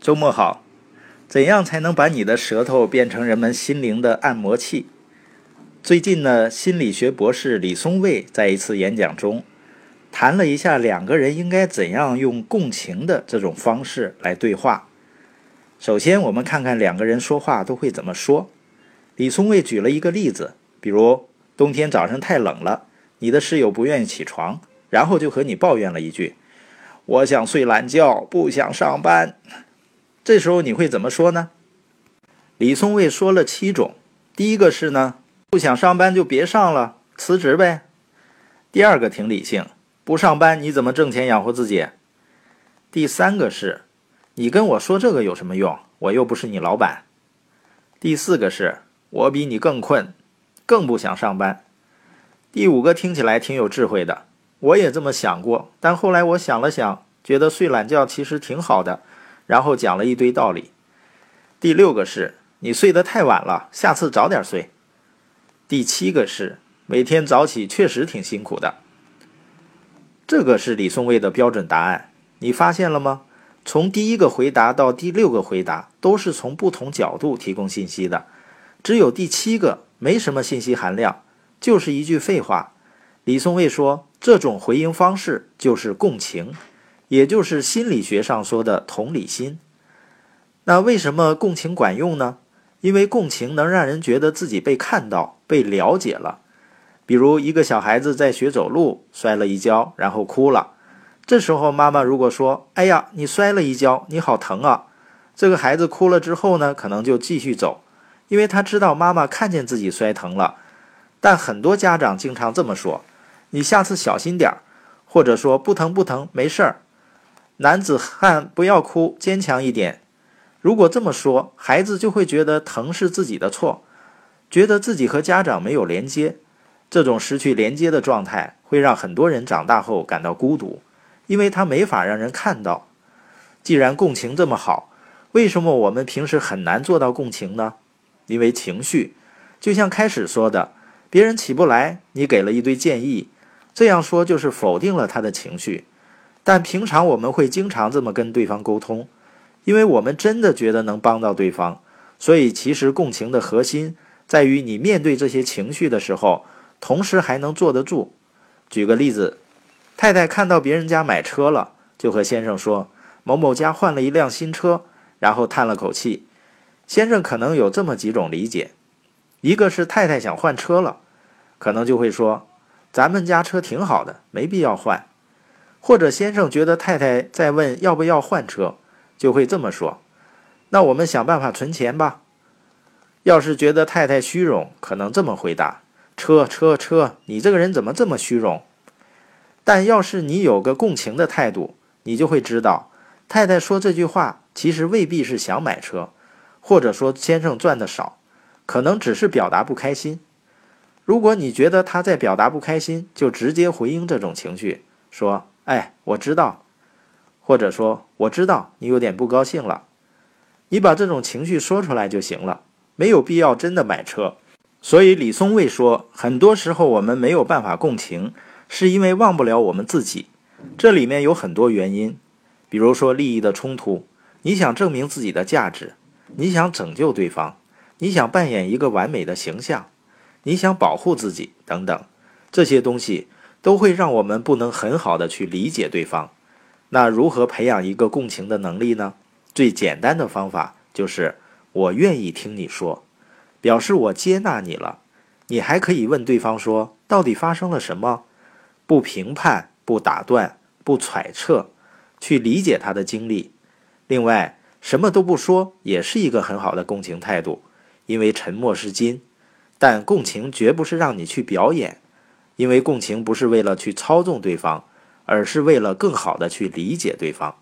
周末好。怎样才能把你的舌头变成人们心灵的按摩器？最近呢，心理学博士李松蔚在一次演讲中谈了一下两个人应该怎样用共情的这种方式来对话。首先，我们看看两个人说话都会怎么说。李松蔚举了一个例子，比如冬天早上太冷了，你的室友不愿意起床，然后就和你抱怨了一句：“我想睡懒觉，不想上班。”这时候你会怎么说呢？李松蔚说了七种，第一个是呢，不想上班就别上了，辞职呗。第二个挺理性，不上班你怎么挣钱养活自己？第三个是，你跟我说这个有什么用？我又不是你老板。第四个是，我比你更困，更不想上班。第五个听起来挺有智慧的，我也这么想过，但后来我想了想，觉得睡懒觉其实挺好的。然后讲了一堆道理。第六个是你睡得太晚了，下次早点睡。第七个是每天早起确实挺辛苦的。这个是李松蔚的标准答案，你发现了吗？从第一个回答到第六个回答都是从不同角度提供信息的，只有第七个没什么信息含量，就是一句废话。李松蔚说，这种回应方式就是共情。也就是心理学上说的同理心。那为什么共情管用呢？因为共情能让人觉得自己被看到、被了解了。比如一个小孩子在学走路，摔了一跤，然后哭了。这时候妈妈如果说：“哎呀，你摔了一跤，你好疼啊！”这个孩子哭了之后呢，可能就继续走，因为他知道妈妈看见自己摔疼了。但很多家长经常这么说：“你下次小心点儿。”或者说：“不疼不疼，没事儿。”男子汉不要哭，坚强一点。如果这么说，孩子就会觉得疼是自己的错，觉得自己和家长没有连接。这种失去连接的状态会让很多人长大后感到孤独，因为他没法让人看到。既然共情这么好，为什么我们平时很难做到共情呢？因为情绪，就像开始说的，别人起不来，你给了一堆建议，这样说就是否定了他的情绪。但平常我们会经常这么跟对方沟通，因为我们真的觉得能帮到对方，所以其实共情的核心在于你面对这些情绪的时候，同时还能坐得住。举个例子，太太看到别人家买车了，就和先生说某某家换了一辆新车，然后叹了口气。先生可能有这么几种理解：一个是太太想换车了，可能就会说咱们家车挺好的，没必要换。或者先生觉得太太在问要不要换车，就会这么说：“那我们想办法存钱吧。”要是觉得太太虚荣，可能这么回答：“车车车，你这个人怎么这么虚荣？”但要是你有个共情的态度，你就会知道，太太说这句话其实未必是想买车，或者说先生赚的少，可能只是表达不开心。如果你觉得他在表达不开心，就直接回应这种情绪，说。哎，我知道，或者说我知道你有点不高兴了，你把这种情绪说出来就行了，没有必要真的买车。所以李松蔚说，很多时候我们没有办法共情，是因为忘不了我们自己。这里面有很多原因，比如说利益的冲突，你想证明自己的价值，你想拯救对方，你想扮演一个完美的形象，你想保护自己等等，这些东西。都会让我们不能很好的去理解对方。那如何培养一个共情的能力呢？最简单的方法就是我愿意听你说，表示我接纳你了。你还可以问对方说，到底发生了什么？不评判，不打断，不揣测，去理解他的经历。另外，什么都不说也是一个很好的共情态度，因为沉默是金。但共情绝不是让你去表演。因为共情不是为了去操纵对方，而是为了更好的去理解对方。